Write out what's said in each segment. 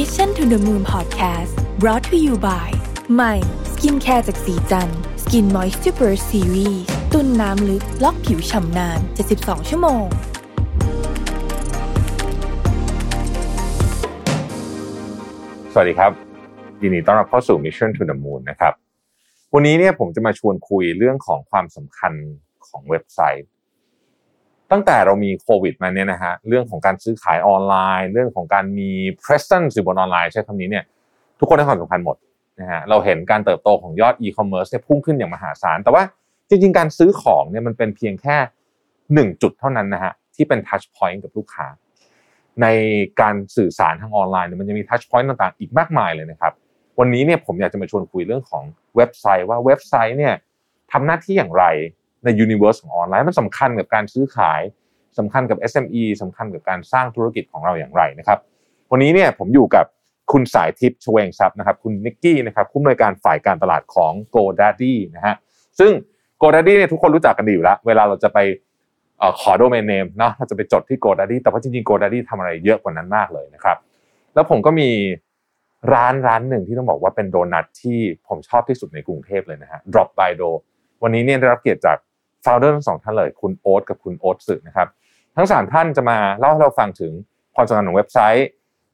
Mission to the Moon Podcast brought to you by ใหม่ skincare จากศรีจันทร์ Skin Moisture Super Series ตุนน้ำลึกล็อกผิวฉ่ำนาน 72 ชั่วโมง สวัสดีครับ ยินดีต้อนรับเข้าสู่ Mission to the Moon นะครับ วันนี้เนี่ยผมจะมาชวนคุยเรื่องของความสำคัญของเว็บไซต์ ตั้งแต่เรามีโควิดมาเนี่ยนะฮะเรื่องของการซื้อขายออนไลน์น์ เรื่องของการมี presence อยู่บนออนไลน์ใช้คำนี้เนี่ยทุกคนให้ความสำคัญหมดนะฮะเราเห็นการเติบโตของยอด e-commerce เนี่ยพุ่งขึ้นอย่างมหาศาล แต่ว่าจริงๆ การซื้อของเนี่ยมันเป็นเพียงแค่หนึ่งจุดเท่านั้นนะฮะที่เป็น touch point กับลูกค้า ในการสื่อสารทางออนไลน์เนี่ยมันจะมี touch point ต่างๆ อีกมากมายเลยนะครับวันนี้เนี่ยผมอยากจะมาชวนคุยเรื่องของเว็บไซต์ว่าเว็บไซต์เนี่ยทำหน้าที่อย่างไร ในยูนิเวอร์สของออนไลน์มันสำคัญกับการซื้อขายสำคัญกับ SME สำคัญกับการสร้างธุรกิจของเราอย่างไรนะครับ วันนี้เนี่ยผมอยู่กับคุณสายทิพย์ชเวงทรัพย์นะครับ คุณนิกกี้นะครับผู้อำนวยการฝ่ายการตลาดของ GoDaddy นะฮะซึ่ง GoDaddy เนี่ยทุกคนรู้จักกันดีอยู่แล้ว เวลาเราจะไปอขอโดเมนเนมเนาะเราจะไปจดที่ GoDaddy แต่ว่าจริงๆ GoDaddy ทำอะไรเยอะกว่านั้นมากเลยนะครับ แล้วผมก็มีร้านร้านหนึ่งที่ต้องบอกว่าเป็นโดนัทที่ผมชอบที่สุดในกรุงเทพเลยนะฮะ Drop by Do วันนี้เนี่ยได้รับเกียรติจาก f o u เดอร์ทั้งสองท่านเลยคุณโอ๊ตกับคุณโอ๊ตสึนะครับทั้งสามท่านจะมาเล่าให้เราฟังถึงความสำคัญของเว็บไซต์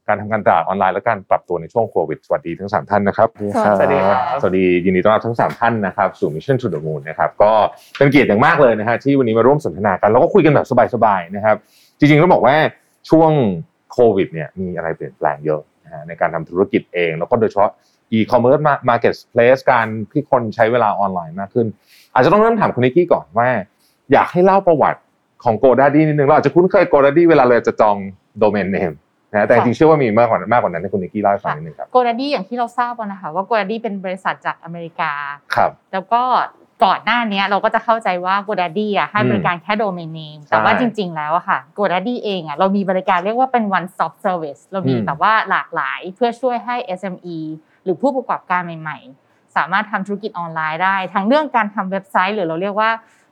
การทำการตลาดออนไลน์และการปรับตัวในช่วงโควิดสวัสดีทั้งสามท่านนะครับสวัสดีครับสวัสดียินดีต้อนรับทั้งสามท่านนะครับสู่ Mission to the Moon นะครับก็เป็นเกียรติอย่างมากเลยนะฮะที่วันนี้มาร่วมสนทนากันแล้วก็คุยกันแบบสบายๆนะครับจริงๆต้องบอกว่าช่วงโควิดเนี่ยมีอะไรเปลี่ยนแปลงเยอะนะฮะในการทำธุรกิจเอง แล้วก็โดยเฉพาะ e-commerce marketplace การที่คนใช้เวลาออนไลน์มากขึ้น อาจจะต้องเริ่มถามคุณนิกกี้ก่อนว่า อยากให้เล่าประวัติของ GoDaddy นิดนึงเราอาจจะคุ้นเคย GoDaddy เวลาเราจะจอง domain name นะแต่จริงๆเชื่อว่ามีมากกว่ามากกว่านั้นให้คุณนิกกี้เล่าให้ฟังนิดนึงครับ GoDaddy อย่างที่เราทราบกันนะคะว่า GoDaddy เป็นบริษัทจากอเมริกาครับแล้วก็ก่อนหน้านี้เราก็จะเข้าใจว่า GoDaddy อะให้บริการแค่ domain name แต่ว่าจริง ๆ แล้วอะค่ะ GoDaddy เองอะเรามีบริการเรียกว่าเป็น one stop service เรามีอืมแบบว่าหลากหลายเพื่อช่วยให้ SME ห รือผู้ประกอบการใหม่ ๆ สามารถทำธุรกิจออนไลน์ได้ ทั้งเรื่องการทำเว็บไซต์ หรือเราเรียกว่า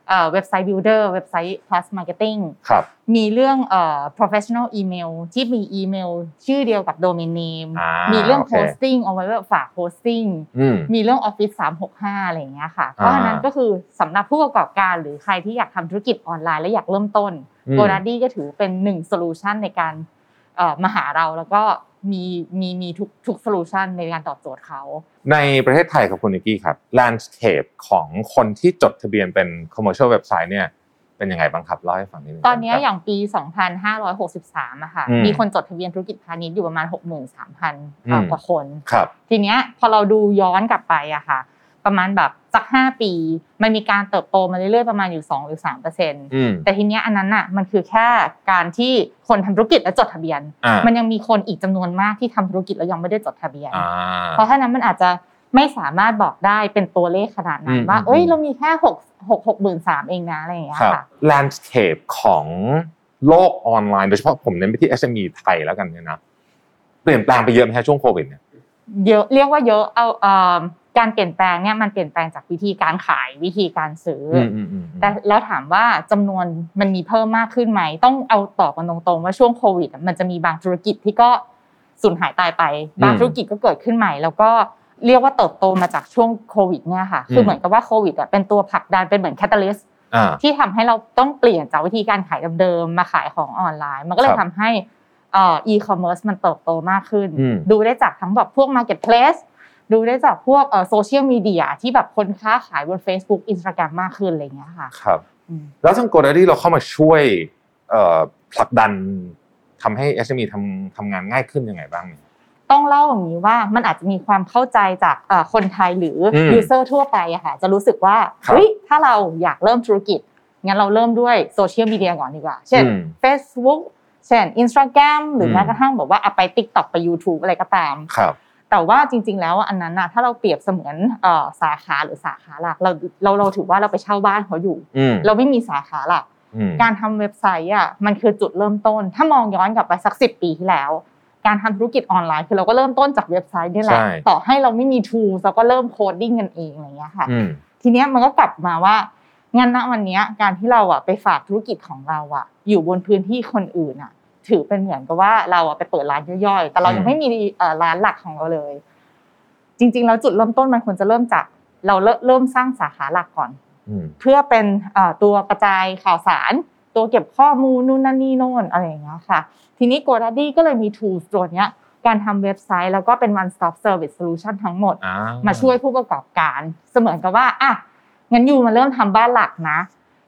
เอ่อเว็บไซต์ builder เว็บไซต์ plus marketing ครับมีเรื่องเอ่อ professional email ที่มีอีเมลชื่อเดียวกับ domain name อ่ามีเรื่องโอเค hosting เอาไว้แบบฝาก hosting อืมมีเรื่อง Office 365 อะไรอย่างเงี้ยค่ะ เพราะฉะนั้นก็คือสำหรับผู้ประกอบการหรือใครที่อยากทำธุรกิจออนไลน์และอยากเริ่มต้นอืม GoDaddy ก็ถือเป็นหนึ่ง solution ในการเอ่อมาหาเราแล้วก็ มีมีมีทุกทุก solution ในการตอบโจทย์เขา ในประเทศไทยครับคุณนิกกี้ครับ landscape ของคนที่จดทะเบียนเป็น commercial website เนี่ยเป็นยังไงบ้างครับเล่าให้ฟังนิดนึงตอนเนี้ยครับอย่างปี 2563อะค่ะอืมมีคนจดทะเบียนธุรกิจพาณิชย์อยู่ประมาณ 63,000อืมกว่าคนครับทีเนี้ยพอเราดูย้อนกลับไปอะค่ะ ประมาณแบบ สักห้าปี มันมีการเติบโตมาเรื่อยๆประมาณอยู่2หรือ3เปอร์เซ็นต์อืมแต่ทีเนี้ยอันนั้นอะมันคือแค่การที่คนทำธุรกิจแล้วจดทะเบียนอ่ามันยังมีคนอีกจำนวนมากที่ทำธุรกิจแล้วยังไม่ได้จดทะเบียนอ่าเพราะฉะนั้นมันอาจจะไม่สามารถบอกได้เป็นตัวเลขขนาดนั้อืนมว่าอืมเอ้ยเรามีแค่หกหกหกหมื่นสามเองนะอะไรอย่างเงี้ยครับค่ะ landscape ของโลกออนไลน์โดยเฉพาะผมเน้นไปที่ SME ไทยแล้วกันเนี่ยนะเปลี่ยนแปลงไปเยอะไหมฮะช่วงโควิดเนี่ยเยอะเรียกว่าเยอะเอาเอ่อ การเปลี่ยนแปลงเนี่ยมันเปลี่ยนแปลงจากวิธีการขายวิธีการซื้อออืมอืมอืมแต่แล้วถามว่าจำนวนมันมีเพิ่มมากขึ้นไหม ต้องเอาตอบกันตรงๆ ว่าช่วงโควิดอะมันจะมีบางธุรกิจที่ก็สูญหายตายไป บางธุรกิจก็เกิดขึ้นใหม่ แล้วก็เรียกว่าเติบโตมาจากช่วงโควิดเนี่ยค่ะ คือเหมือนกับว่าโควิดอะเป็นตัวผลักดันเป็นเหมือนแคตตาลิสต์อ่าที่ทำให้เราต้องเปลี่ยนจากวิธีการขายเดิมๆมาขายของออนไลน์ มันก็เลคยรับทำให้เอ่อ e-commerce มันเติบโตมากขึ้นอืมดูได้จากทั้งแบบพวก marketplace ดูได้จากพวกเอ่อโซเชียลมีเดียที่แบบคนค้าขายบน Facebook Instagram มากขึ้นอะไรอย่างเงี้ยค่ะครับอืมแล้วทาง GoDaddy เราเข้ามาช่วยเอ่อผลักดันทำให้ SME ทำทำงานง่ายขึ้นยังไงบ้างเนี่ยต้องเล่าอย่างนี้ว่ามันอาจจะมีความเข้าใจจากเอ่อคนไทยหรืออมยูเซอร์ทั่วไปอะค่ะจะรู้สึกว่าครับเฮ้ยถ้าเราอยากเริ่มธุรกิจงั้นเราเริ่มด้วยโซเชียลมีเดียก่อนดีกว่า เช่นอืม Facebook เช่น Instagram หรืออมแม้กระทั่งแบบว่าเอาไป TikTok ไป YouTube อะไรก็ตามครับ แต่ว่าจริง ๆ แล้วอันนั้นนะถ้าเราเปรียบเสมือนเอ่อสาขาหรือสาขาหลักเราเราเราถือว่าเราไปเช่าบ้านเขาอยู่อืมเราไม่มีสาขาหลักอืมการทำเว็บไซต์อะมันคือจุดเริ่มต้น ถ้ามองย้อนกลับไปสักสิบปีที่แล้ว การทำธุรกิจออนไลน์คือเราก็เริ่มต้นจากเว็บไซต์นี่แหละใช่ต่อให้เราไม่มี tool เราก็เริ่ม coding กันเองอะไรอย่างเงี้ยค่ะอืมทีเนี้ยมันก็กลับมาว่างั้นณวันเนี้ยการที่เราอะไปฝากธุรกิจของเราอะ อยู่บนพื้นที่คนอื่นอะ ถือเป็นเหมือนกับว่าเราอะไปเปิดร้านย่อยๆ แต่เรายังไม่มีเอ่อร้านหลักของเราเลย จริง ๆ แล้วจุดเริ่มต้นมันควรจะเริ่มจากเราเริ่มเริ่มสร้างสาขาหลักก่อนอืมเพื่อเป็นเอ่อตัวกระจายข่าวสาร ตัวเก็บข้อมูลนู่นนั่นนี่โน่นอะไรอย่างเงี้ยค่ะ ทีนี้ GoDaddy ก็เลยมี tools ตัวเนี้ยการทำเว็บไซต์แล้วก็เป็น one stop service solution ทั้งหมดอ่ามาช่วยผู้ประกอบการ เสมือนกับว่าอะงั้นยูมาเริ่มทำบ้านหลักนะ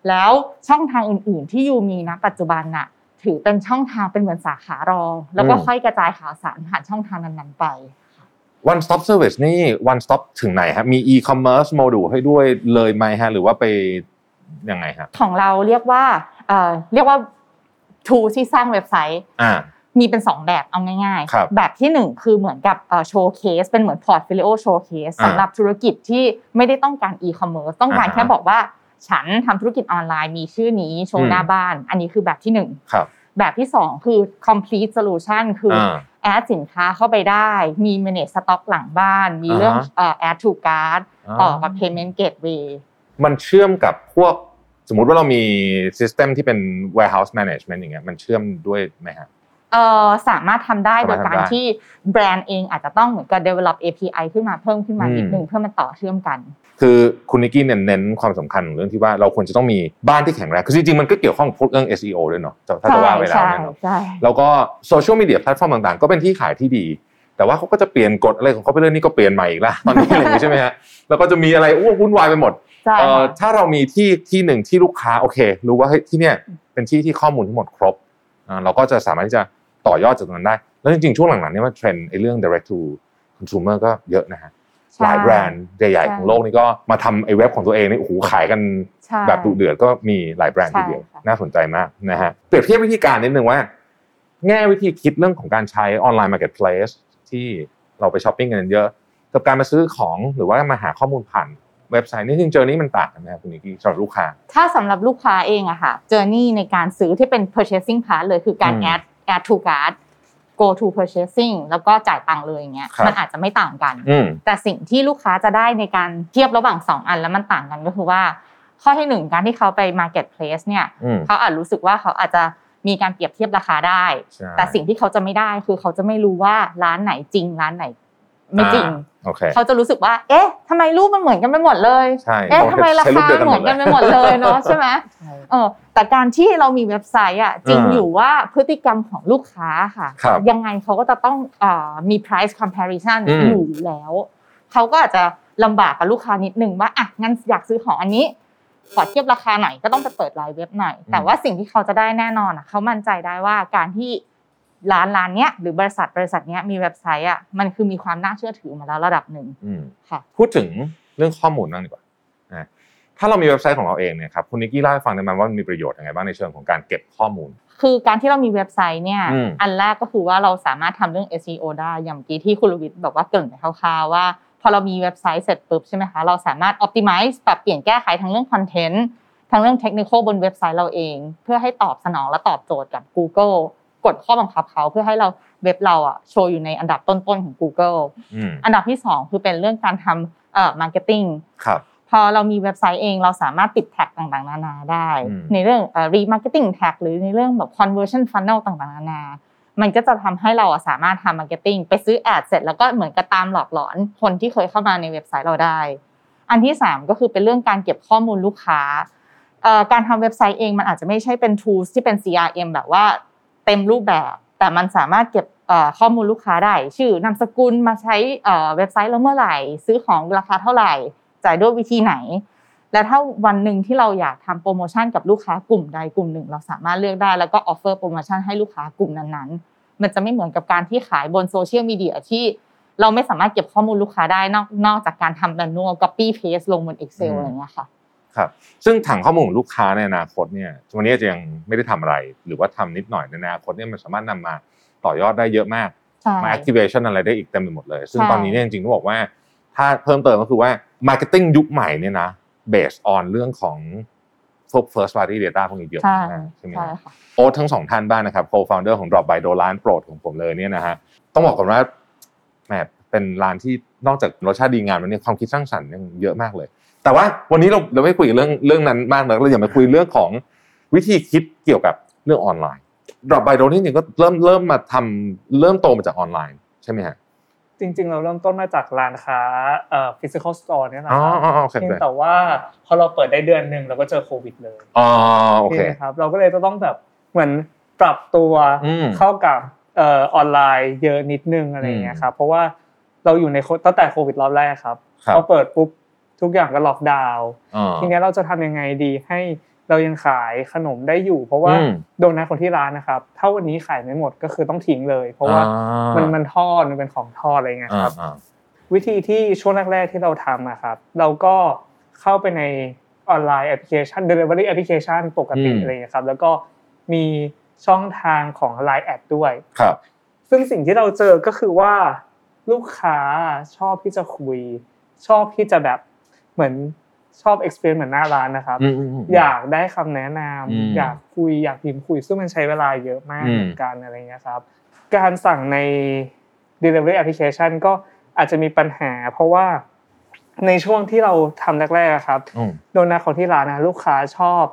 แล้วช่องทางอื่น ๆ ที่ยูมีนะปัจจุบันน่ะ ถือเป็นช่องทางเป็นเหมือนสาขารองแล้วก็ค่อยกระจายข่าวสารผ่านช่องทางนั้นๆไป one stop service นี่ one stop ถึงไหนครับมี e-commerce module ให้ด้วยเลยไหมฮะหรือว่าไปยังไงครับของเราเรียกว่าเอ่อเรียกว่า tool ที่สร้างเว็บไซต์อ่ามีเป็นสองแบบเอาง่ายครับๆแบบที่หนึ่งคือเหมือนกับ showcase เป็นเหมือน portfolio showcase อ่าสำหรับธุรกิจที่ไม่ได้ต้องการอีคอมเมิร์ซต้องการอ่าฮะแค่บอกว่า ฉันทำธุรกิจออนไลน์มีชื่อนี้โชอืว์มหน้าบ้าน อันนี้คือแบบที่หนึ่งครับแบบที่สองคือ complete solution คือออ่าแอดสินค้าเข้าไปได้ มี manage stock หลังบ้าน มีเรื่องอ่าฮะเอ่อ add to cart ต่อกับ payment gateway มันเชื่อมกับพวกสมมุติว่าเรามี system ที่เป็น warehouse management อย่างเงี้ยมันเชื่อมด้วยไหมฮะเอ่อสามารถทำได้สามารถโดยการทำได้ที่แบรนด์เองอาจจะต้องเหมือนกับ develop API ขึ้นมาเพิ่มขึ้นมาอืมนิดนึงเพื่อมันต่อเชื่อมกัน คือคุณนิกกี้เน้นเน้นความสำคัญของเรื่องที่ว่าเราควรจะต้องมีบ้านที่แข็งแรงคือจริงๆมันก็เกี่ยวข้องกับพวกเรื่อง SEO ด้วยเนาะถ้าจะว่าไปแล้วใช่เนี่ยเนาะใช่แล้วก็โซเชียลมีเดียแพลตฟอร์มต่างๆ ก็เป็นที่ขายที่ดี แต่ว่าเขาก็จะเปลี่ยนกฎอะไรของเขาไปเรื่อยนี่ก็เปลี่ยนใหม่อีกแล้วตอนนี้อะไรอย่างนี้ใช่ไหมฮะแล้วก็จะมีอะไรอ้ววุ่นวายไปหมดใช่เอ่อค่ะถ้าเรามีที่ที่หนึ่งที่ลูกค้าโอเค รู้ว่าเฮ้ยที่เนี่ยเป็นที่ที่ข้อมูลทั้งหมดครบอ่าเราก็จะสามารถที่จะต่อยอดจากตรงนั้นได้ แล้วจริงๆช่วงหลังๆเนี่ยว่าเทรนด์ไอ้เรื่อง direct to consumer ก็เยอะนะฮะใช่ หลายแบรนด์ใหญ่ๆของโลกนี่ก็มาทำไอ้เว็บของตัวเองนี่โอ้โหขายกันใช่แบบดุเดือดก็มีหลายแบรนด์ใช่ทีเดียวค่ะน่าสนใจมากนะฮะเปรียบเทียบวิธีการนิดนึงว่า แง่วิธีคิดเรื่องของการใช้ online marketplace ที่เราไปช้อปปิ้งกันเยอะกับการมาซื้อของหรือว่ามาหาข้อมูลผ่านเว็บไซต์นี่จริงเจอนี่มันต่างกันไหมครับคุณนิกกี้สำหรับลูกค้า ถ้าสำหรับลูกค้าเองอะค่ะ journey ในการซื้อที่เป็น purchasing part เลยคือการอืม add add to cart go to purchasing แล้วก็จ่ายตังค์เลยอย่างเงี้ยครับมันอาจจะไม่ต่างกันอืมแต่สิ่งที่ลูกค้าจะได้ในการเทียบระหว่างสองอันแล้วมันต่างกันก็คือว่า ข้อที่หนึ่งการที่เขาไป marketplace เนี่ยอืมเขาอาจรู้สึกว่าเขาอาจจะมีการเปรียบเทียบราคาได้ใช่แต่สิ่งที่เขาจะไม่ได้คือเขาจะไม่รู้ว่าร้านไหนจริงร้านไหน ไม่จริงอ่าโอเคเขาจะรู้สึกว่า เอ๊ะทำไมรูปมันเหมือนกันไปหมดเลยใช่เอ๊ะทำไมราใช้ปคาดียวเหมือนกันไปหมดเลยเนาะใช่ไหมเออแต่การที่เรามีเว็บไซต์อะจริงอ่าอยู่ว่าพฤติกรรมของลูกค้าค่ะครับยังไงเขาก็จะต้องเอ่อมี price comparison อืมอยู่แล้วเขาก็อาจจะลำบากกับลูกค้านิดนึงว่าอะงั้นอยากซื้อของอันนี้ขอเทียบราคาหน่อยก็ต้องไปเปิดรายเว็บหน่อยแต่ว่าสิ่งที่เขาจะได้แน่นอนอะเขามั่นใจได้ว่าการที่ ร้านร้านเนี้ยหรือบริษัทบริษัทเนี้ยมีเว็บไซต์อะมันคือมีความน่าเชื่อถือมาแล้วระดับหนึ่งอืมค่ะพูดถึงเรื่องข้อมูลบ้างดีกว่านะถ้าเรามีเว็บไซต์ของเราเองเนี่ยครับคุณนิกกี้เล่าให้ฟังได้ไหมว่ามันมีประโยชน์ยังไงบ้างในเชิงของการเก็บข้อมูล คือการที่เรามีเว็บไซต์เนี่ยอืมอันแรกก็คือว่าเราสามารถทำเรื่อง SEO ได้อย่างเมื่อกี้ที่คุณลวิทย์บอกว่าเกรินไปคร่าวๆว่า พอเรามีเว็บไซต์เสร็จปุ๊บใช่ไหมคะเราสามารถ optimize ปรับเปลี่ยนแก้ไขทั้งเรื่องคอนเทนต์ทั้งเรื่องเทคนิคบนเว็บไซต์เราเอง เพื่อให้ตอบสนองและตอบโจทย์กับ Google กดข้อบังคับเขาเพื่อให้เราเว็บเราอะโชว์อยู่ในอันดับต้นๆของ Google อืมอันดับที่สองคือเป็นเรื่องการทำเอ่อ marketing ครับพอเรามีเว็บไซต์เองเราสามารถติดแท็กต่างๆ นานาได้อืมในเรื่องเอ่อ remarketing tag หรือในเรื่องแบบ conversion funnel ต่างๆ นานา มันก็จะทำให้เราอะสามารถทำ marketing ไปซื้อแอดเสร็จแล้วก็เหมือนกับตามหลอกหลอนคนที่เคยเข้ามาในเว็บไซต์เราได้ อันที่สามก็คือเป็นเรื่องการเก็บข้อมูลลูกค้าเอ่อการทำเว็บไซต์เองมันอาจจะไม่ใช่เป็น tools ที่เป็น CRM แบบว่า เต็มรูปแบบ แต่มันสามารถเก็บเอ่อข้อมูลลูกค้าได้ ชื่อนามสกุลมาใช้เอ่อเว็บไซต์เราเมื่อไหร่ ซื้อของราคาเท่าไหร่ จ่ายด้วยวิธีไหน และถ้าวันหนึ่งที่เราอยากทำโปรโมชั่นกับลูกค้ากลุ่มใดกลุ่มหนึ่ง เราสามารถเลือกได้แล้วก็ offer โปรโมชั่นให้ลูกค้ากลุ่มนั้นๆ มันจะไม่เหมือนกับการที่ขายบนโซเชียลมีเดียที่เราไม่สามารถเก็บข้อมูลลูกค้าได้นอกนอกจากการทำ manual copy paste ลงบน Excel อืมอะไรเงี้ยค่ะ ครับซึ่งถังข้อมูลของลูกค้าในอนาคตเนี่ยวันนี้อาจจะยังไม่ได้ทำอะไร หรือว่าทำนิดหน่อยในอนาคตเนี่ยมันสามารถนำมาต่อยอดได้เยอะมากใช่มา activation อะไรได้อีกเต็มไปหมดเลย ซึ่งใช่ตอนนี้เนี่ยจริงๆต้องบอกว่า ถ้าเพิ่มเติมก็คือว่า marketing ยุคใหม่เนี่ยนะ based on เรื่องของพวก first party data พวกนี้เยอะใช่มากใช่ไหมใช่ค่ะโอ๊ตทั้งสองท่านบ้างนะครับ co-founder ของ Drop by Do ร้านโปรดของผมเลยเนี่ยนะฮะต้องบอกก่อนว่าแหมเป็นร้านที่นอกจากรสชาติดีงามแล้วเนี่ยความคิดสร้างสรรค์ยังเยอะมากเลย แต่ว่าวันนี้เราเราไม่คุยเรื่องเรื่องนั้นมากนะเราอยากมาคุยเรื่องของวิธีคิดเกี่ยวกับเรื่องออนไลน์ Drop By Dough นี่จริงก็เริ่มเริ่มมาทำเริ่มโตมาจากออนไลน์ใช่ไหมฮะจริงๆ เราเริ่มต้นมาจากร้านค้าเอ่อ physical store เนี่ยนะอ๋อครับอ๋อโอเคเพียงแต่ว่าพอเราเปิดได้เดือนหนึ่งเราก็เจอโควิดเลยอ๋อโอเคใช่ไหมครับเราก็เลยจะต้องแบบเหมือนปรับตัวอืมเข้ากับเอ่อออนไลน์เยอะนิดนึงอะไรอย่างเงี้ยครับเพราะว่าเราอยู่ในโคตั้งแต่โควิดรอบแรกครับครับพอเปิดปุ๊บ ทุกอย่างก็ล็อกดาวน์อ๋อทีเนี้ยเราจะทำยังไงดีให้เรายังขายขนมได้อยู่ เพราะว่าอืมโดนัทของที่ร้านนะครับถ้าวันนี้ขายไม่หมดก็คือต้องทิ้งเลย เพราะว่าอ่ามันมันทอดมันเป็นของทอดอะไรเงี้ยครับอ่าวิธีที่ช่วงแรกๆที่เราทำอะครับ เราก็เข้าไปในออนไลน์แอปพลิเคชัน Delivery แอปพลิเคชันปกติอะไรอย่างเงี้ยครับ แล้วก็มีช่องทางของ Line แอดด้วยครับ ซึ่งสิ่งที่เราเจอก็คือว่าลูกค้าชอบที่จะคุย ชอบที่จะแบบ เหมือนชอบ experience เหมือนหน้าร้านนะครับอืมอืมมอยากได้คำแนะนอืมำอยากคุยอยากพิมพ์คุย ซึ่งมันใช้เวลาเยอะมากอืมเหมือนกันอะไรเงี้ยครับ การสั่งใน delivery application ก็อาจจะมีปัญหา เพราะว่าในช่วงที่เราทำแรกๆอะครับอืมโดนัทของที่ร้านนะลูกค้าชอบ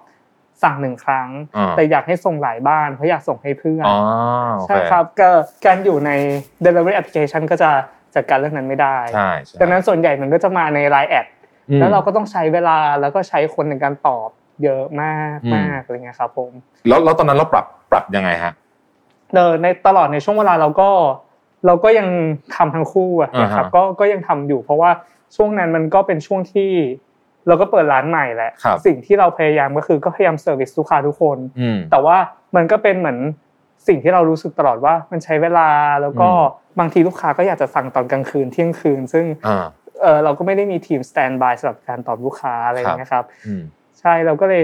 สั่งหนึ่งครั้งอ่าแต่อยากให้ส่งหลายบ้านเพราะอยากส่งให้เพื่อนอ๋อโอเคใช่ครับก็การอยู่ใน delivery application ก็จะจัดการเรื่องนั้นไม่ได้ใช่ใช่ดังนั้นส่วนใหญ่มันก็จะมาใน Line แอดอืม แล้วเราก็ต้องใช้เวลาแล้วก็ใช้คนในการตอบเยอะมากอืมมากอะไรเงี้ยครับผมแล้วแล้วตอนนั้นเราปรับปรับยังไงฮะเออในตลอดในช่วงเวลาเราก็เราก็ยังทำทั้งคู่อะนะครับอ่าฮะก็ก็ยังทำอยู่ เพราะว่าช่วงนั้นมันก็เป็นช่วงที่เราก็เปิดร้านใหม่แหละครับสิ่งที่เราพยายามก็คือก็พยายาม service ลูกค้าทุกคนอืมแต่ว่ามันก็เป็นเหมือนสิ่งที่เรารู้สึกตลอดว่ามันใช้เวลาแล้วก็อืมบางทีลูกค้าก็อยากจะสั่งตอนกลางคืนเที่ยงคืน ซึ่งอ่า เออเราก็ไม่ได้มีทีม standby สำหรับการตอบลูกค้าอะไรอย่างเงี้ยครับอืมใช่เราก็เลย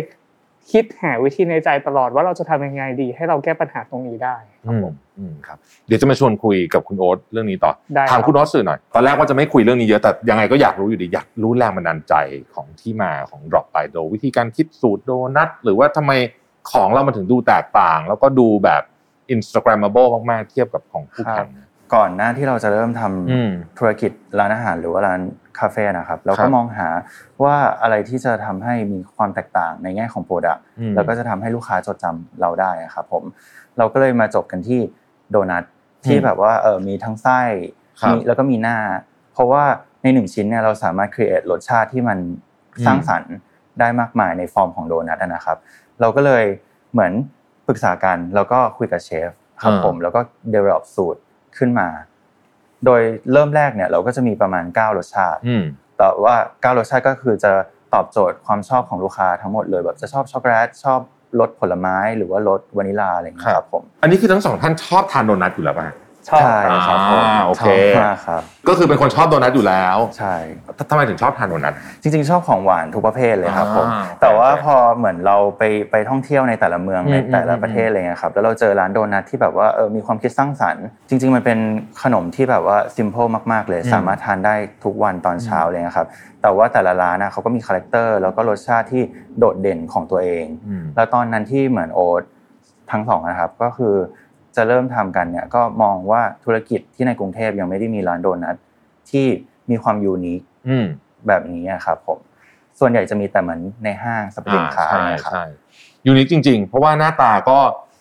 คิดหาวิธีในใจตลอดว่าเราจะทำยังไงดี ให้เราแก้ปัญหาตรงนี้ได้ครับอืมผมอืมครับ เดี๋ยวจะมาชวนคุยกับคุณโอ๊ตเรื่องนี้ต่อได้ครับถามคุณโอ๊ตสื่อหน่อยตอนแรกว่าจะไม่คุยเรื่องนี้เยอะแต่ยังไงก็อยากรู้อยู่ดีอยากรู้แรงบันดาลใจของที่มาของ Drop by Do วิธีการคิดสูตรโดนัทหรือว่าทำไมของเรามันถึงดูแตกต่าง แล้วก็ดูแบบ Instagrammable มากๆเทียบกับของคู่แข่ง ก่อนหน้าที่เราจะเริ่มทำอืมธุรกิจร้านอาหารหรือว่าร้านคาเฟ่นะครับเราครัก็บมองหาว่าอะไรที่จะทำให้มีความแตกต่างในแง่ของโปรดักต์อืมแล้วก็จะทำให้ลูกค้าจดจำเราได้อะครับผมเราก็เลยมาจบกันที่โดนัทที่แบบว่าเออมีทั้งไส้ครับมีแล้วก็มีหน้า เพราะว่าในหนึ่งชิ้นเนี่ยเราสามารถ create รสชาติที่มันอืมสร้างสรรค์ได้มากมายในฟอร์มของโดนัทอะนะครับ เราก็เลยเหมือนปรึกษากันแล้วก็คุยกับเชฟครับอ่าผมแล้วก็ develop สูตร ขึ้นมา โดยเริ่มแรกเนี่ยเราก็จะมีประมาณ 9 รสชาติอืมแต่ว่า 9 รสชาติก็คือจะตอบโจทย์ความชอบของลูกค้าทั้งหมดเลยแบบจะชอบช็อกโกแลตชอบรสผลไม้หรือว่ารสวานิลลาอะไรอย่างเงี้ยครับผม อันนี้คือทั้งสองท่านชอบทานโดนัทอยู่แล้วป่ะ ชอบใช่ครับผมอ่าโอเคชอบมากครับ ก็คือเป็นคนชอบโดนัทอยู่แล้วใช่ทำไมถึงชอบทานโดนัท จริงๆ ชอบของหวานทุกประเภทเลยครับผมอ่าแต่ว่าโอเคพอเหมือนเราไปไปท่องเที่ยวในแต่ละเมืองอืมในแต่ละอืมประเทศอะไรเงี้ยครับแล้วเราเจอร้านโดนัทที่แบบว่าเออมีความคิดสร้างสรรค์ จริง ๆ มันเป็นขนมที่แบบว่าซิมเ l ิลมากๆเลย อืม สามารถทานได้ทุกวันตอนเช้าเลยนะครับแต่ว่าแต่ละร้านนะเขาก็มี character แล้วก็รสชาติที่โดดเด่นของตัวเอง อืม แล้วตอนนั้นที่เหมือนโอ๊ตทั้งสองนะครับก็คือ จะเริ่มทำกันเนี่ยก็มองว่าธุรกิจที่ในกรุงเทพยังไม่ได้มีร้านโดนัทที่มีความ unique อืมแบบนี้อะครับผมส่วนใหญ่จะมีแต่เหมือนในห้างสรรพสินค้าอ่าใช่นะครับใช่ unique จริง ๆ เพราะว่าหน้าตาก็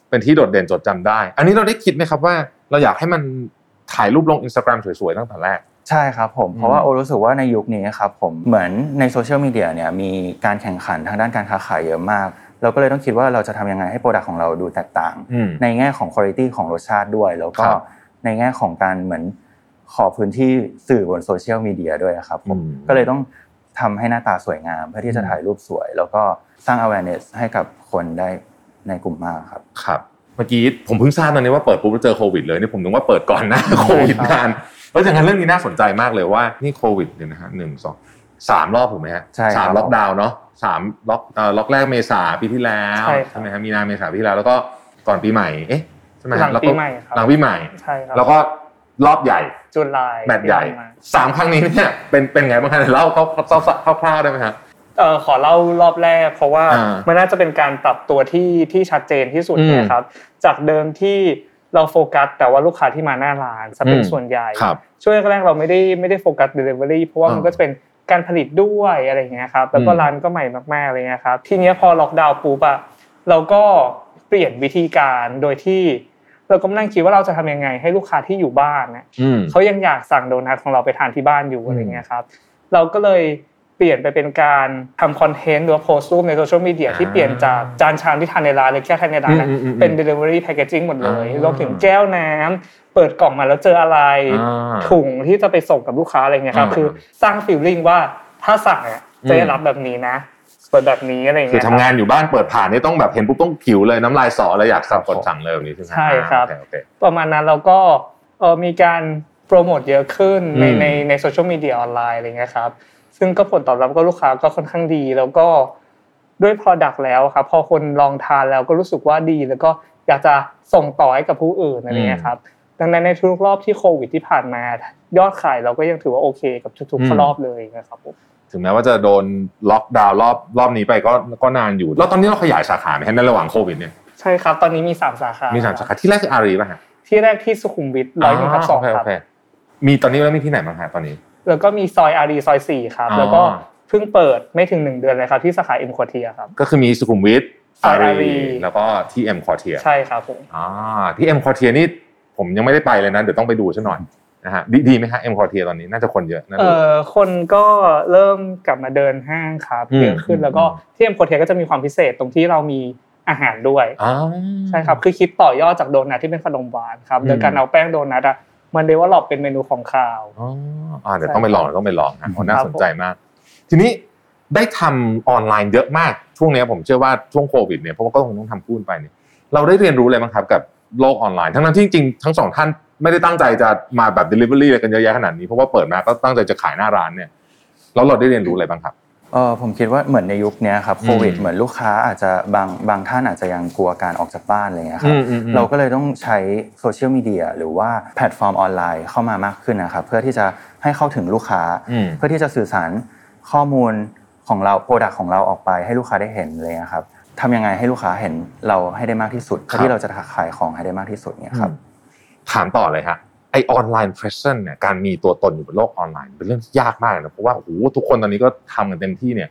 เป็นที่โดดเด่นจดจำได้ อันนี้เราได้คิดไหมครับว่า เราอยากให้มันถ่ายรูปลงอินสตาแกรมสวยๆตั้งแต่แรกใช่ครับผมอืมเพราะว่าโอ๊ตรู้สึกว่าในยุคนี้ครับผมเหมือนในโซเชียลมีเดียเนี่ยมีการแข่งขันทางด้านการค้าขายเยอะมาก เราก็เลยต้องคิดว่าเราจะทำยังไงให้ product ของเราดูแตกต่างอืมในแง่ของคุณภาพของรสชาติด้วย แล้วก็ครับในแง่ของการเหมือนขอพื้นที่สื่อบนโซเชียลมีเดียด้วยครับผมอืมก็เลยต้องทำให้หน้าตาสวยงาม เพื่อที่จะถ่ายรูปสวย แล้วก็สร้าง awareness ให้กับคนได้ในกลุ่ม mass ครับครับเมื่อกี้ผมเพิ่งทราบตอนนี้ว่าเปิดปุ๊บแล้วเจอโควิดเลยนี่ผมนึกว่าเปิดก่อนหน้าโควิดนานเพราะฉะนั้นเรื่องนี้น่าสนใจมากเลยว่านี่โควิดเนี่ยนะฮะหนึ่งสอง สามรอบถูกไหมฮะใช่ครับสามล็อกดาวน์เนาะสามล็อกเอ่อล็อกแรกเมษาปีที่แล้วใช่ครับไหมฮะมีนาเมษาปีที่แล้วแล้วก็ก่อนปีใหม่เอ๊ะใช่ไหมฮะหลังแล้วก็ปีใหม่ครับหลังปีใหม่ใช่ครับแล้วก็รอบใหญ่จุลายแบตใหญ่ที่ผ่านมาสามครั้งนี้เนี่ยเป็นเป็นไงบ้างครับเล่าคร่าวๆได้ไหมครับเอ่อขอเล่ารอบแรก เพราะว่าอ่ามัมันน่าจะเป็นการปรับตัวที่ที่ชัดเจนที่สุดอืมนะครับ จากเดิมที่เราโฟกัส แต่ว่าลูกค้าที่มาหน้าร้านจะเป็นอืมส่วนใหญ่ครับช่วงแรกๆเราไม่ได้ไม่ได้โฟกัส Delivery เพราะว่าอ่ามัมันก็จะเป็น การผลิตด้วยอะไรอย่างเงี้ยครับแล้วก็อืมร้านก็ใหม่มากๆอะไรเงี้ยครับ ทีเนี้ยพอล็อกดาวน์ปุ๊บอะเราก็เปลี่ยนวิธีการโดยที่ เราก็มานั่งคิดว่าเราจะทำยังไง ให้ลูกค้าที่อยู่บ้านเนี่ยอืมเขายังอยากสั่งโดนัทของเราไปทานที่บ้านอยู่อืมอะไรเงี้ยครับ เราก็เลยเปลี่ยนไปเป็นการทำคอนเทนต์หรือว่าโพสต์รูปในโซเชียลมีเดียที่เปลี่ยนจากจานชามที่ทานในร้านหรือแค่ทานในร้านนะอืมอืมอืมเป็น delivery packaging หมดเลยอ่ารวมถึงแก้วน้ำเปิดกล่องมาแล้วเจออะไรอ่าถุงที่จะไปส่งกับลูกค้าอะไรเงี้ยครับอ่าคือสร้างฟีลลิ่งว่าถ้าสั่งเนี่ยจะได้รับแบบนี้นะเปิดแบบนี้อะไรคือเงี้ยทำครับงานอยู่บ้านเปิดผ่านนี่ต้องแบบเห็นปุ๊บต้องผิวเลยน้ำลายสอเลยอยากสั่งกดสั่งเลยแบบนี้ใช่ไหมใช่ครับอ่าโอเคโอเคประมาณนั้นเราก็เออมีการโปรโมทเยอะขึ้นในอืมในในโซเชียลมีเดียออนไลน์อะไรเงี้ยครับ ซึ่งก็ผลตอบรับก็ลูกค้าก็ค่อนข้างดี แล้วก็ด้วย Product แล้วครับพอคนลองทานแล้วก็รู้สึกว่าดี แล้วก็อยากจะส่งต่อให้กับผู้อื่นอะไรเงี้ยครับดังนั้นในทุกรอบที่โควิดที่ผ่านมายอดขายเราก็ยังถือว่าโอเคกับทุกๆรอบเลยนะครับผมถึงแม้ว่าจะโดนล็อกดาวน์รอบรอบนี้ไปก็ก็นานอยู่ แล้วตอนนี้เราขยายสาขาไหมฮะในระหว่างโควิดเนี่ยใช่ครับตอนนี้มีสามสาขามีสามสาขาที่แรกคืออารีป่ะฮะที่แรกที่สุขุมวิทร้อยหนึ่งทับสองโอเคครับโเมีตอนนี้แล้วมีที่ไหนบ้างฮะตอนนี้ แล้วก็มีซอยอารีซอยสี่ครับอ๋อแล้วก็เพิ่งเปิดไม่ถึงหนึ่งเดือนเลยครับที่สาขาเอ็มควอเทียร์ครับ ก็คือมีสุขุมวิทซอยอาอารีรีแล้วก็ที่เอ็มควอเทียร์ใช่ครับผมอ่าที่เอ็มควอเทียร์นี่ผมยังไม่ได้ไปเลยนะเดี๋ยวต้องไปดูซะหน่อยนะฮะดีดีไหมฮะเอ็มควอเทียร์ตอนนี้น่าจะคนเยอะนะเอ่อคนก็เริ่มกลับมาเดินห้างครับอืมเยอะขึ้นแล้วก็ที่เอ็มควอเทียร์ก็จะมีความพิเศษตรงที่เรามีอาหารด้วยอ่าใช่ครับคือคิดต่อยอดจากโดนัทที่เป็นขนมหวานครับอืมโดยการเอาแป้งโดนัทอะ มันเรียกว่าหลอกเป็นเมนูของคาวอ๋ออ่าเดี๋ยวต้องไปลองเดี๋ยวต้องไปลองฮะโอ้น่าครับสนใจมาก ทีนี้ได้ทำออนไลน์เยอะมากช่วงเนี้ยผมเชื่อว่าช่วงโควิดเนี่ยเพราะว่าก็คงต้องทำพูดไปเนี่ยเราได้เรียนรู้อะไรบ้างครับกับโลกออนไลน์ ทั้งนั้นที่จริงๆทั้งสองท่านไม่ได้ตั้งใจจะมาแบบ delivery อะไรกันเยอะแยะขนาดนี้เพราะว่าเปิดมาก็ตั้งใจจะขายหน้าร้านเนี่ยแล้วเราได้เรียนรู้อะไรบ้างครับ เออผมคิดว่าเหมือนในยุคเนี้ยครับโควิดอืมเหมือนลูกค้าอาจจะบางบางท่านอาจจะยังกลัวการออกจากบ้านอะไรเงี้ยครับอืมอืมอืมเราก็เลยต้องใช้โซเชียลมีเดียหรือว่าแพลตฟอร์มออนไลน์เข้ามามากขึ้นนะครับเพื่อที่จะให้เข้าถึงลูกค้าอืมเพื่อที่จะสื่อสารข้อมูลของเรา product ของเราออกไปให้ลูกค้าได้เห็นเลยนะครับทำยังไงให้ลูกค้าเห็นเราให้ได้มากที่สุดเพื่อที่เราจะขายของให้ได้มากที่สุดเนี่ยครับถามต่อเลยฮะ ไอ online presence เนี่ยการมีตัวตนอยู่บนโลกออนไลน์เป็นเรื่องที่ยากมากนะเพราะว่าโอ้โหทุกคนตอนนี้ก็ทำกันเต็มที่เนี่ย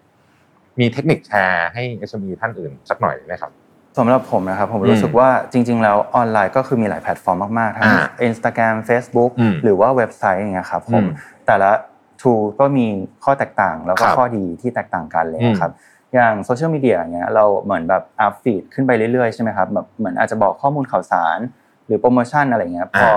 มีเทคนิคแชร์ให้ SME ท่านอื่นสักหน่อยไหมครับสำหรับผมนะครับผมอืมรู้สึกว่าจริง ๆ แล้วออนไลน์ก็คือมีหลายแพลตฟอร์มมาก ๆ ทั้งอ่า Instagram Facebook อืมหรือว่าเว็บไซต์อย่างเงี้ยครับผมอืมแต่ละ tool ก็มีข้อแตกต่างแล้วก็ครับข้อดีที่แตกต่างกันเลยอืมนะครับอย่างโซเชียลมีเดียอย่างเงี้ยเราเหมือนแบบอัพฟีดขึ้นไปเรื่อยๆใช่ไหมครับแบบเหมือนอาจจะบอกข้อมูลข่าวสาร หรือโปรโมชั่นอะไรเงี้ยพอ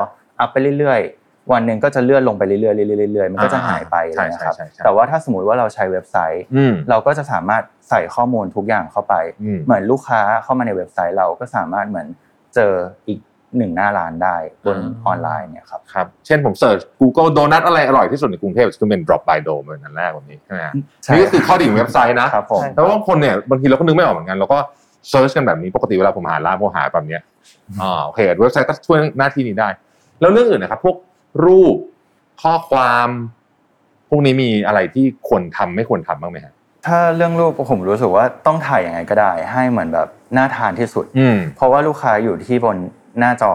อัพไปเรื่อยๆ วันหนึ่งก็จะเลื่อนลงไปเรื่อยๆเรื่อยๆเรื่อยๆมันก็จะหายไปอะไรใช่เลยนะใช่ครับใช่ใช่แต่ว่าถ้าสมมติว่าเราใช้เว็บไซต์อืมเราก็จะสามารถใส่ข้อมูลทุกอย่างเข้าไปอืมเหมือนลูกค้าเข้ามาในเว็บไซต์เราก็สามารถเหมือนเจออีกหนึ่งหน้าร้านได้บนอ่าออนไลน์เนี่ยครับครับ เช่นผมเสิร์ช Google โดนัทอะไรอร่อยที่สุดในกรุงเทพคือเป็น Drop by Dough เหมือนอันแรกวันนี้ใช่ไหมฮะใช่นี่ก็คือข้อดีของเว็บไซต์นะครับผมใช่แต่ว่าบางคนเนี่ยบางทีเราก็นึกไม่ออกเหมือนกันเราก็ search กันแบบนี้ปกติเวลาผมหาร้านผมหาแบบเนี้ยอ่าโอเคเว็บไซต์ก็ช่วยหน้าที่นี้ได้ แล้วเรื่องอื่นนะครับ พวกรูปข้อความพวกนี้มีอะไรที่ควรทำไม่ควรทำบ้างไหมฮะถ้าเรื่องรูปผมรู้สึกว่าต้องถ่ายยังไงก็ได้ ให้เหมือนแบบน่าทานที่สุดอืมเพราะว่าลูกค้าอยู่ที่บนหน้าจอ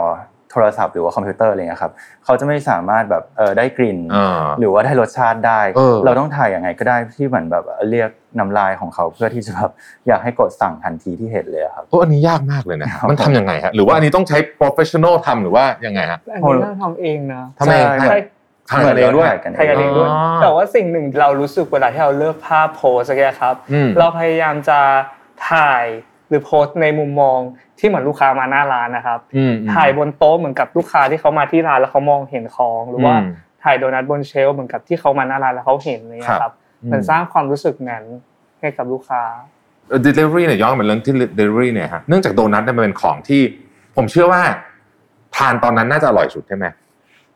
โทรศัพท์หรือว่าคอมพิวเตอร์อะไรเงี้ยครับเขาจะไม่สามารถแบบเออได้กลิ่นอ่าหรือว่าได้รสชาติได้เออเราต้องถ่ายยังไงก็ได้ที่เหมือนแบบเรียกน้ำลายของเขาเพื่อที่จะแบบอยากให้กดสั่งทันทีที่เห็นเลยอะครับโอ้อันนี้ยากมากเลยนะครับมันทำยังไงฮะหรือว่าอันนี้ต้องใช้ professional ทำหรือว่ายังไงฮะอันนี้เราทำเองนะทำเองใช่ใช่ทำกันเองด้วยกันถ่ายกันเองด้วยอ๋อแต่ว่าสิ่งหนึ่งเรารู้สึกเวลาที่เราเลือกภาพโพสอะไรครับอืมเราพยายามจะถ่าย หรือโพสต์ในมุมมองที่เหมือนลูกค้ามาหน้าร้านนะครับอืมถ่ายบนโต๊ะเหมือนกับลูกค้าที่เขามาที่ร้านแล้วเขามองเห็นของหรือว่าอืมถ่ายโดนัทบนเชลฟ์เหมือนกับที่เขามาหน้าร้านแล้วเขาเห็นอะไรเลยครัครับบมันสร้างความรู้สึกนั้นให้กับลูกค้าเอ่อ delivery เนี่ยย้อนกลับมาเรื่องที่ delivery เนี่ยฮะเนื่องจากโดนัทเนี่ยมันเป็นของที่ ผมเชื่อว่าทานตอนนั้นน่าจะอร่อยสุดใช่ไหม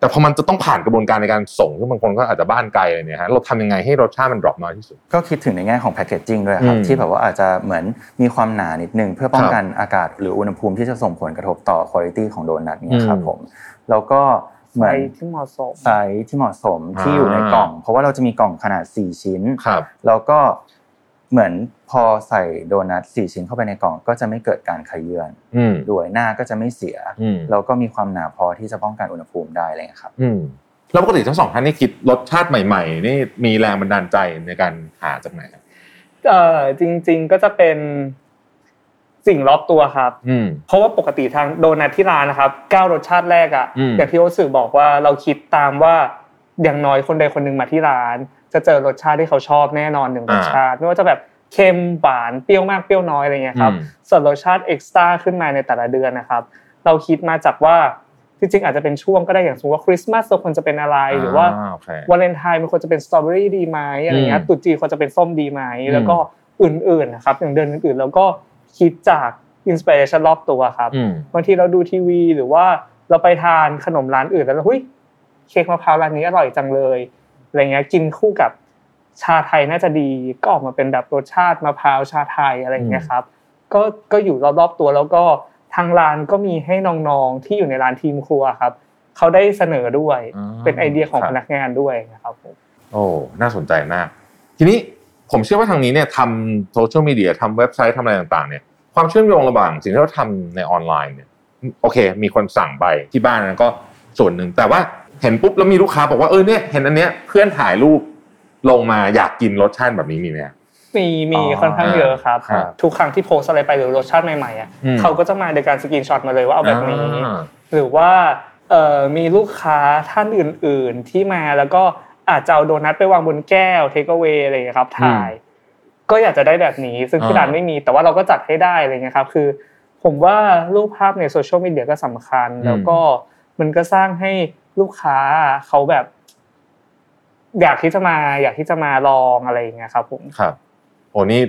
แต่พอมันจะต้องผ่านกระบวนการในการส่งซึ่งบางคนก็อาจจะบ้านไกลอะไรเนี่ยฮะเราทำยังไงให้รสชาติมัน drop น้อยที่สุด ก็คิดถึงในแง่ของ packaging ด้วยครับอืมที่แบบว่าอาจจะเหมือนมีความหนานิดนึง เพื่อป้องครับกันอากาศหรืออุณหภูมิที่จะส่งผลกระทบต่อคุณภาพของโดนัทเนี่ยครับอืมผมแล้วก็เหมือนไซส์ที่เหมาะสมไซส์ที่เหมาะสมที่อ่าอยู่ในกล่อง เพราะว่าเราจะมีกล่องขนาด 4 ชิ้นครับแล้วก็ เหมือนพอใส่โดนัท4ชิ้นเข้าไปในกล่องก็จะไม่เกิดการเขยื้อนอืมด้วยหน้าก็จะไม่เสียอืมแล้วก็มีความหนาพอที่จะป้องกันอุณหภูมิได้อะไรอย่างเงี้ยครับอืมแล้วปกติทั้งสองท่านนี่คิดรสชาติใหม่ๆนี่มีแรงบันดาลใจในการหาจากไหนครับเอ่อจริง ๆก็จะเป็นสิ่งรอบตัวครับอืมเพราะว่าปกติทางโดนัทที่ร้านนะครับเก้ารสชาติแรกอะอืมอย่างที่โอตสื่อบอกว่าเราคิดตามว่าอย่างน้อยคนใดคนหนึ่งมาที่ร้าน จะเจอรสชาติที่เขาชอบแน่นอนหนึ่งรสชาติไม่ว่าจะแบบเค็มหวานเปรี้ยวมากเปรี้ยวน้อยอะไรเงี้ยครับอืมส่วนรสชาติเอ็กซ์ตร้าขึ้นมาในแต่ละเดือนนะครับ เราคิดมาจากว่าจริงๆอาจจะเป็นช่วงก็ได้อย่างสมมติว่าคริสต์มาสเราควรจะเป็นอะไรหรือว่าโอเควาเลนไทน์มันควรจะเป็นสตรอเบอรี่ดีไหมอะไรเงี้ยอืมตรุษจีนควรจะเป็นส้มดีไหมอืมแล้วก็อื่นๆนะครับอย่างเดือนอื่นๆแล้วก็คิดจาก inspiration รอบตัวครับอืมบางทีเราดูทีวีหรือว่าเราไปทานขนมร้านอื่นแล้วเราเฮ้ยเค้กมะพร้าวร้านนี้อร่อยจังเลย อะไรเงี้ยกินคู่กับชาไทยน่าจะดีก็ออกมาเป็นแบบรสชาติมะพร้าวชาไทยอะไรเงี้ยครับก็ก็อยู่รอบๆตัวแล้วก็ทางร้านก็มีให้น้องๆที่อยู่ในร้านทีมครัวครับเขาได้เสนอด้วยอ่าเป็นไอเดียของครับพนักงานด้วยนะครับผมโอ้น่าสนใจมาก ทีนี้ผมเชื่อว่าทางนี้เนี่ยทำโซเชียลมีเดียทำเว็บไซต์ทำอะไรต่างๆเนี่ยความเชื่อมโยงระหว่างสิ่งที่เราทำในออนไลน์เนี่ยโอเค มีคนสั่งไปที่บ้านนั้นก็ส่วนหนึ่งแต่ว่า เห็นปุ๊บแล้วมีลูกค้าบอกว่าเออเนี่ยเห็นอันเนี้ยเพื่อนถ่ายรูปลงมาอยากกินรสชาติแบบนี้มีไหมมีมีอ๋อค่อนข้างเยอะครับครับ ทุกครั้งที่โพสอะไรไปหรือรสชาติใหม่ๆอะอืมเขาก็จะมาในการสกรีนช็อตมาเลยว่าเอาแบบนี้อ่าหรือว่าเอ่อมีลูกค้าท่านอื่น ๆ ที่มาแล้วก็อาจจะเอาโดนัทไปวางบนแก้วเทคเวอะไรอย่างเงี้ยครับถ่าย ก็อยากจะได้แบบนี้ ซึ่งที่อ่าร้านไม่มีแต่ว่าเราก็จัดให้ได้อะไรเงี้ยครับ คือ ผมว่ารูปภาพในโซเชียลมีเดียก็สำคัญ แล้วก็มันก็สร้างให้ ลูกค้าเขาแบบ อยากที่จะมา อยากที่จะมาลองอะไรอย่างเงี้ยครับผมครับโอ้นี่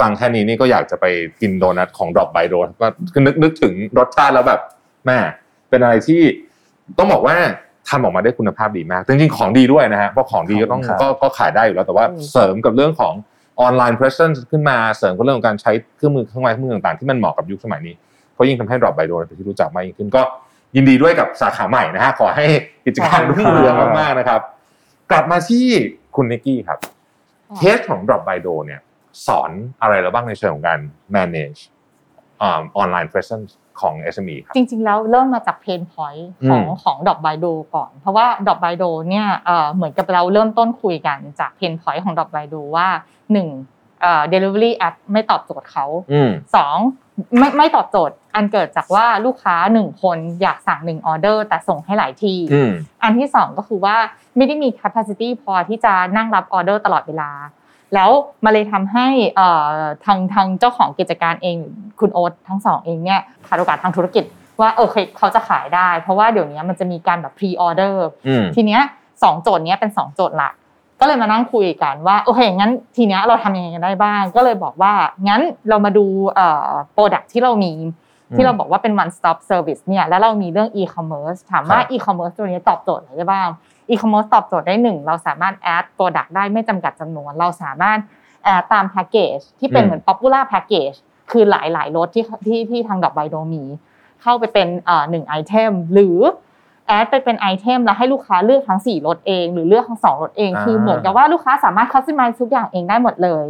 ฟังแค่นี้นี่ก็อยากจะไปกินโดนัทของ Drop by Dough ก็คือนึกนึกถึงรสชาติแล้วแบบแม่งเป็นอะไรที่ต้องบอกว่าทำออกมาได้คุณภาพดีมากแต่จริงๆ ของดีด้วยนะฮะ เพราะของดีก็ต้องขอบคุณครับก็ก็ขายได้อยู่แล้ว แต่ว่าอืมเสริมกับเรื่องของออนไลน์ presence ขึ้นมา เสริมกับเรื่องของการใช้เครื่องมือเครื่องไม้เครื่องมือต่างๆ ที่มันเหมาะกับยุคสมัยนี้ ก็ยิ่งทำให้ Drop by Dough เป็นที่รู้จักมากยิ่งขึ้น ก็ ยินดีด้วยกับสาขาใหม่นะฮะขอให้กิจการรุ่งเรืองมากๆนะครับ กลับมาที่คุณนิกกี้ครับเทสของ Drop by Do เนี่ย สอนอะไรเราบ้างในเชิงของการ manage online presence ของ SME ครับจริงๆแล้วเริ่มมาจาก pain point ของอืมของ Drop by Dough ก่อน เพราะว่า Drop by Dough เนี่ยเอ่อเหมือนกับเราเริ่มต้นคุยกันจาก pain point ของ Drop by Dough ว่าหนึ่งเอ่อ delivery app ไม่ตอบโจทย์เขาอืมสอง ไม่ไม่ตอบโจทย์ อันเกิดจากว่าลูกค้าหนึ่งคนอยากสั่งหนึ่งออเดอร์ แต่ส่งให้หลายที่อืมอันที่สองก็คือว่าไม่ได้มี capacity พอที่จะนั่งรับออเดอร์ตลอดเวลา แล้วมาเลยทำให้เอ่อทางทางเจ้าของกิจการเองคุณโอ๊ตทั้งสองเองเนี่ยขาดโอกาสทางธุรกิจว่าเออเคเขาจะขายได้ เพราะว่าเดี๋ยวนี้มันจะมีการแบบ pre order อืมทีเนี้ยสองโจทย์เนี้ยเป็นสองโจทย์หลัก ก็เลยมานั่งคุยกันว่าโอเคงั้นทีเนี้ยเราทำยังไงกันได้บ้าง ก็เลยบอกว่างั้นเรามาดูเอ่อ product ที่เรามีที่เราบอกว่าเป็น one stop service เนี่ยแล้วเรามีเรื่อง e-commerce ถามว่าครับ e-commerce ตัวนี้ตอบโจทย์อะไรได้บ้าง e-commerce ตอบโจทย์ได้หนึ่งเราสามารถ add product ได้ไม่จำกัดจำนวน เราสามารถ add ตาม package ที่เป็นอืมเหมือน popular package คือหลายๆรถที่ที่ที่ทางดอกไบโดมี เข้าไปเป็นเอ่อหนึ่งไอเทมหรือ แอดไปเป็นไอเทมแล้วให้ลูกค้าเลือกทั้ง4รถเอง หรือเลือกทั้ง2รถเองอ่าคือเหมือนกับว่าลูกค้าสามารถ customize ทุกอย่างเองได้หมดเลย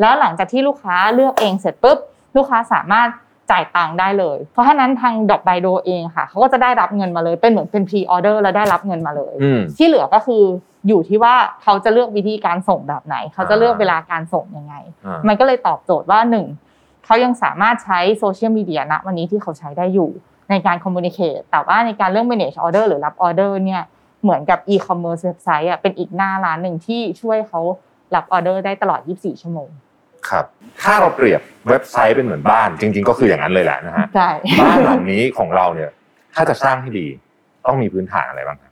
แล้วหลังจากที่ลูกค้าเลือกเองเสร็จปุ๊บลูกค้าสามารถจ่ายตังค์ได้เลย เพราะฉะนั้นทาง Drop by Dough เองค่ะเขาก็จะได้รับเงินมาเลย เป็นเหมือนเป็น pre-order แล้วได้รับเงินมาเลยอืมที่เหลือก็คืออยู่ที่ว่าเขาจะเลือกวิธีการส่งแบบไหน เขาจะเลือกเวลาการส่งยังไงอ่ามันก็เลยตอบโจทย์ว่าหนึ่งเขายังสามารถใช้โซเชียลมีเดียณวันนี้ที่เขาใช้ได้อยู่ ในการ communicate แต่ว่าในการเรื่อง manage order หรือรับออเดอร์เนี่ยเหมือนกับ e-commerce เว็บไซต์อะเป็นอีกหน้าร้านหนึ่งที่ช่วยเขารับออเดอร์ได้ตลอด 24 ชั่วโมงครับถ้าเราเปรียบเว็บไซต์เป็นเหมือนบ้าน จริง ๆ ก็คืออย่างนั้นเลยแหละนะฮะใช่บ้านหลังนี้ของเราเนี่ยถ้าจะสร้างให้ดีต้องมีพื้นฐานอะไรบ้างครับ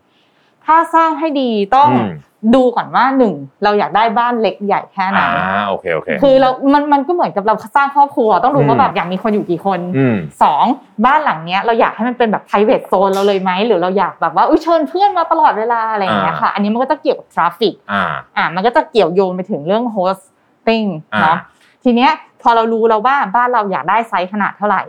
ถ้าสร้างให้ดีต้องอืมดูก่อนว่าหนึ่งเราอยากได้บ้านเล็กใหญ่แค่ไหนอ่าโอเคโอเคคือเรา มันมันก็เหมือนกับเราสร้างครอบครัว ต้องดูอืมว่าแบบอยากมีคนอยู่กี่คนอืมสองบ้านหลังเนี้ยเราอยากให้มันเป็นแบบ private zone เราเลยไหมหรือเราอยากแบบว่าอุ้ยเชิญเพื่อนมาตลอดเวลาอะไรอย่างเงี้ยค่ะ อันนี้มันก็จะเกี่ยวกับ traffic อ่าอะมันก็จะเกี่ยวโยงไปถึงเรื่อง hosting อ่าเนาะทีเนี้ยพอเรารู้แล้วว่าบ้านเราอยากได้ไซส์ขนาดเท่าไหร่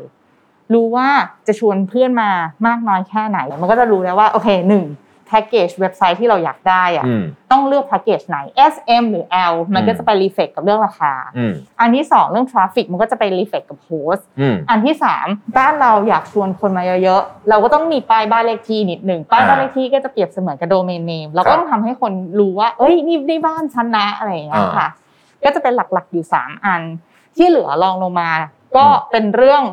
รู้ว่าจะชวนเพื่อนมามากน้อยแค่ไหน มันก็จะรู้แล้วว่าโอเคหนึ่ง แพ็กเกจเว็บไซต์ที่เราอยากได้อะอืมต้องเลือกแพ็กเกจไหน S M หรือ L มันก็อืมจะไป reflect กับเรื่องราคาอืมอันที่สองเรื่อง traffic มันก็จะไป reflect กับ host อืมอันที่สามบ้านเราอยากชวนคนมาเยอะๆ เราก็ต้องมีป้ายบ้านเลขที่นิดหนึ่งป้ายอ่าบ้านเลขที่ก็จะเปรียบเสมือนกับ domain name เราก็ต้องทำให้คนรู้ว่า เอ้ยนี่ได้บ้านฉันนะอะไรอย่างเงี้ยค่ะ ก็จะเป็นหลักๆอยู่สามอัน ที่เหลือรองลงมา ก็เป็นเรื่อง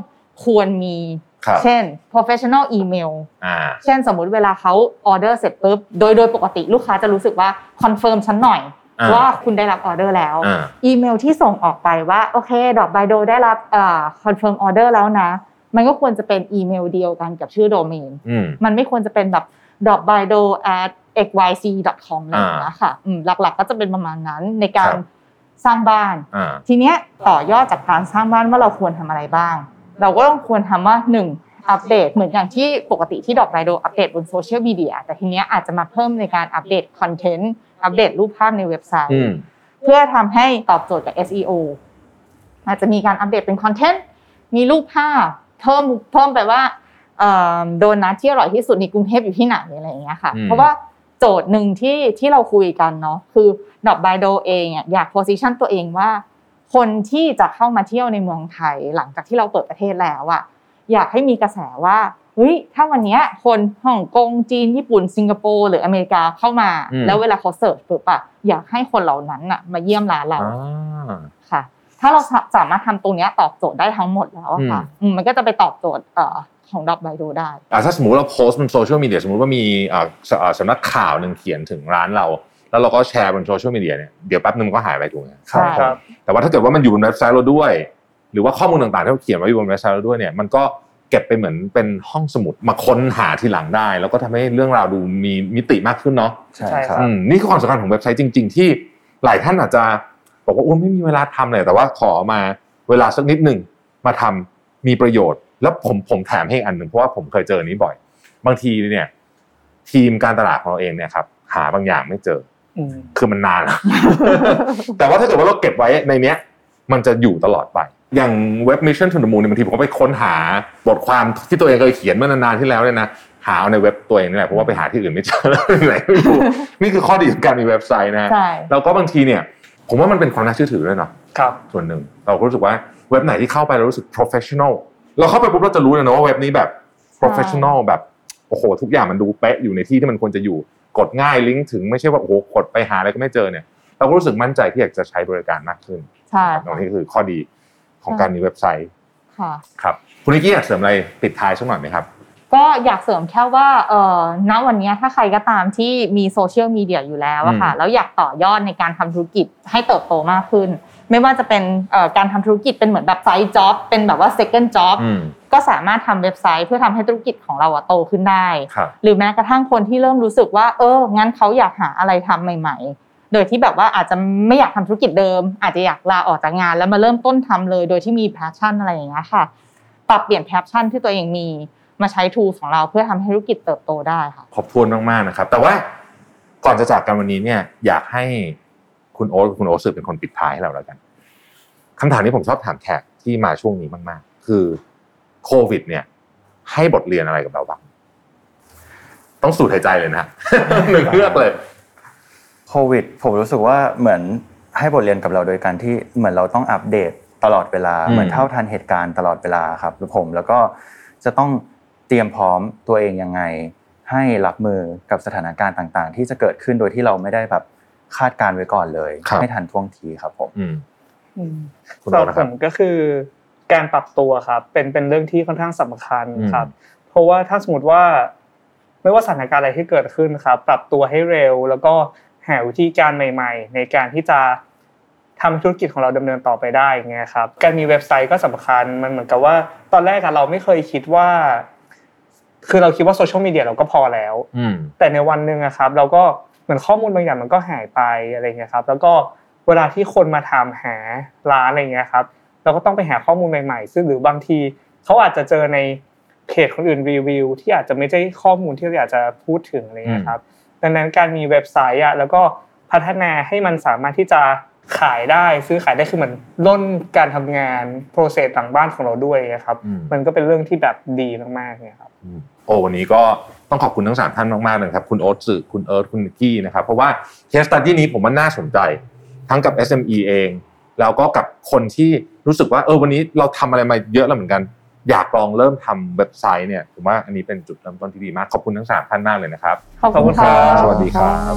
ควรมีครับ เช่น professional email อ่าเช่นสมมุติเวลาเขาออเดอร์เสร็จปุ๊บ โดยโดยปกติลูกค้าจะรู้สึกว่า confirm ฉันหน่อยอ่าว่าคุณได้รับออเดอร์แล้วอ่าอีเมลที่ส่งออกไปว่าโอเคดอกไบโดได้รับอ่า confirm ออเดอร์แล้วนะ มันก็ควรจะเป็นอีเมลเดียวกันกับชื่อโดเมนอืมมันไม่ควรจะเป็นแบบ d o b i d o at xyz.com อะไรอย่างเงี้ยค่ะอืมหลักๆก็จะเป็นประมาณนั้นในการครับสร้างบ้านอ่าทีเนี้ยต่อยอดจากการสร้างบ้านว่าเราควรทำอะไรบ้าง เราก็ต้องควรทำว่าหนึ่งอัปเดตเหมือนอย่างที่ปกติที่ดอกไบโดอัปเดตบนโซเชียลมีเดียแต่ทีเนี้ยอาจจะมาเพิ่มในการอัปเดต content อัปเดตรูปภาพในเว็บไซต์อืมเพื่อทำให้ตอบโจทย์กับ SEO อาจจะมีการอัปเดตเป็น content มีรูปภาพเพิ่มเพิ่มไปว่าเอ่อโดนัทที่อร่อยที่สุดในกรุงเทพอยู่ที่ไหนอะไรอย่างเงี้ยค่ะอืมเพราะว่าโจทย์หนึ่งที่ที่เราคุยกันเนาะคือดอกไบโดเองอะอยากโพสิชันตัวเองว่า คนที่จะเข้ามาเที่ยวในเมืองไทยหลังจากที่เราเปิดประเทศแล้วอะอยากให้มีกระแสว่าเฮ้ยถ้าวันเนี้ยคนฮ่องกงจีนญี่ปุ่นสิงคโปร์หรืออเมริกาเข้ามาอืมแล้วเวลาเขาเสิร์ชปุ๊บอะอยากให้คนเหล่านั้นอะมาเยี่ยมร้านเราอ่าค่ะ ถ้าเราสาสามารถทำตรงเนี้ยตอบโจทย์ได้ทั้งหมดแล้วอะค่ะอืมมันก็จะไปตอบโจทย์เอ่อของดอกไบโดได้อ่าถ้าสมมติเราโพสต์บนโซเชียลมีเดียสมมติว่ามีอ่าสอ่าสำนักข่าวหนึ่งเขียนถึงร้านเรา แล้วเราก็แชร์บนโซเชียลมีเดียเนี่ยเดี๋ยวแป๊บนึงมันก็หายไปถูกไหมใช่ครับแต่ว่าถ้าเกิดว่ามันอยู่บนเว็บไซต์เราด้วย หรือว่าข้อมูลต่างๆที่เราเขียนไว้อยู่บนเว็บไซต์เราด้วยเนี่ยมันก็เก็บไปเหมือนเป็นห้องสมุดมาค้นหาทีหลังได้ แล้วก็ทำให้เรื่องราวดูมีมิติมากขึ้นเนาะใช่ใช่คครับอืมนี่คือความสำคัญของเว็บไซต์จริง ๆ ที่หลายท่านอาจจะบอกว่าอ้วนไม่มีเวลาทำเลยแต่ว่าขอมาเวลาสักนิดหนึ่งมาทำมีประโยชน์ แล้วผมผมแถมให้อีกอันหนึ่งเพราะว่าผมเคยเจออนนี้บ่อย บางทีเนี่ย ทีมการตลาดของเราเองเนี่ยครับหาบางอย่างไม่เจออืม คือมันนานแต่ว่าถ้าเกิดว่าเราเก็บไว้ในเนี้ย มันจะอยู่ตลอดไป อย่างเว็บ Mission to the Moon เนี่ยบางทีผมก็ไปค้นหาบทความที่ตัวเองเคยเขียนเมื่อนานๆที่แล้วเนี่ยนะหาเอาในเว็บตัวเองนี่แหละเพราะว่าไปหาที่อื่นไม่เจอไหนไม่รู้นี่คือข้อดีของการมีเว็บไซต์นะใช่แล้วก็บางทีเนี่ย ผมว่ามันเป็นความน่าเชื่อถือด้วยเนาะครับส่วนหนึ่งเราก็รู้สึกว่าเว็บไหนที่เข้าไปเรารู้สึก professional เราเข้าไปปุ๊บเราจะรู้เลยนะว่าเว็บนี้แบบ professional แบบโอ้โหทุกอย่างมันดูเป๊ะอยู่ในที่ที่มันควรจะอยู่ กดง่ายลิงก์ถึงไม่ใช่ว่าโอ้โหกดไปหาอะไรก็ไม่เจอเนี่ย เราก็รู้สึกมั่นใจที่อยากจะใช้บริการมากขึ้นใช่ตรงนี้คือข้อดีของการมีเว็บไซต์ค่ะครับคุณนิกกี้อยากเสริมอะไรปิดท้ายสักหน่อยไหมครับ ก็อยากเสริมแค่ว่าเอ่อณวันเนี้ยถ้าใครก็ตามที่มีโซเชียลมีเดียอยู่แล้วอะค่ะอืมแล้วอยากต่อยอดในการทำธุรกิจให้เติบโตมากขึ้น ไม่ว่าจะเป็นเอ่อการทำธุรกิจเป็นเหมือนแบบ side job เป็นแบบว่า second job อืม ก็สามารถทำเว็บไซต์เพื่อทำให้ธุรกิจของเราอะโตขึ้นได้ครับหรือแม้กระทั่งคนที่เริ่มรู้สึกว่า เออ งั้นเขาอยากหาอะไรทำใหม่ ๆ โดยที่แบบว่าอาจจะไม่อยากทำธุรกิจเดิม อาจจะอยากลาออกจากงาน แล้วมาเริ่มต้นทำเลย โดยที่มี passion อะไรอย่างเงี้ยค่ะ ปรับเปลี่ยน passion ที่ตัวเองมีมาใช้ tool ของเราเพื่อทำให้ธุรกิจเติบโตได้ค่ะ ขอบคุณมากๆนะครับ แต่ว่าก่อนจะจากกันวันนี้เนี่ยอยากให้คุณโอ๊ตคุณโอ๊ตสื่อเป็นคนปิดท้ายให้เราแล้วกันคำถามนี้ผมชอบถามแขกที่มาช่วงนี้มากๆ คือ โควิด เนี่ย ให้บทเรียนอะไรกับเราบ้างต้องสูดหายใจเลยนะหนึ่งเลือกเลยโควิด ผมรู้สึกว่าเหมือนให้บทเรียนกับเราโดยการที่เหมือนเราต้องอัปเดตตลอดเวลาอืมเหมือนเท่าทันเหตุการณ์ตลอดเวลาครับผมแล้วก็จะต้องเตรียมพร้อมตัวเองยังไง ให้รับมือกับสถานการณ์ต่างๆ ที่จะเกิดขึ้นโดยที่เราไม่ได้แบบคาดการณ์ไว้ก่อนเลยครับให้ทันท่วงทีครับผมอืมอืมคุณสำหโอ๊รัตบนะผครับมก็คือ การปรับตัวครับเป็นเป็นเรื่องที่ค่อนข้างสำคัญอืมครับ เพราะว่าถ้าสมมติว่า ไม่ว่าสถานการณ์อะไรที่เกิดขึ้นครับ ปรับตัวให้เร็ว แล้วก็หาวิธีการใหม่ ๆ ในการที่จะทำธุรกิจของเราดำเนินต่อไปได้อย่างเงี้ยครับการมีเว็บไซต์ก็สำคัญมันเหมือนกับว่า ตอนแรกอะเราไม่เคยคิดว่า คือเราคิดว่าโซเชียลมีเดียเราก็พอแล้วอืมแต่ในวันหนึ่งอะครับ เราก็เหมือนข้อมูลบางอย่างมันก็หายไปอะไรเงี้ยครับ แล้วก็เวลาที่คนมาถามหาร้านอะไรเงี้ยครับ เราก็ต้องไปหาข้อมูลใหม่ๆ ซึ่งหรือบางทีเขาอาจจะเจอในเพจคนอื่นรีวิว ที่อาจจะไม่ใช่ข้อมูลที่เราอยากจะพูดถึงอะไรเงี้ยครับดังนั้นการมีเว็บไซต์อะแล้วก็พัฒนาให้มันสามารถที่จะขายได้ซื้อขายได้คือเหมือนร่นการทำงาน process หลังบ้านของเราด้วยนะครับอืมมันก็เป็นเรื่องที่แบบดีมากๆเนี่ยครับอืมโอ้วันนี้ก็ต้องขอบคุณทั้งสามท่านมากๆเลยครับคุณโอ๊ตสื่อคุณเอิร์ธคุณนิกกี้นะครับเพราะว่า case study นี้ผมว่าน่าสนใจ ทั้งกับ SME เอง แล้วก็กับคนที่รู้สึกว่าเออวันนี้เราทำอะไรมาเยอะแล้วเหมือนกัน อยากลองเริ่มทำเว็บไซต์เนี่ยผมว่าอันนี้เป็นจุดเริ่มต้นที่ดีมาก ขอบคุณทั้งสามท่านมากเลยนะครับ ขอบคุณขอบคุณครัค่ะบสวัสดีครับ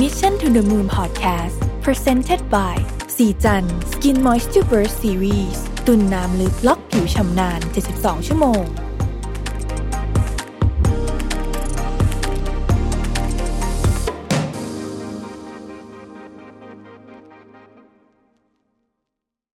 Mission to the Moon Podcast Presented by สีจัน Skin Moisture Burst Series ตุนน้ำลึกล็อกผิวชำนาน 72 ชั่วโมง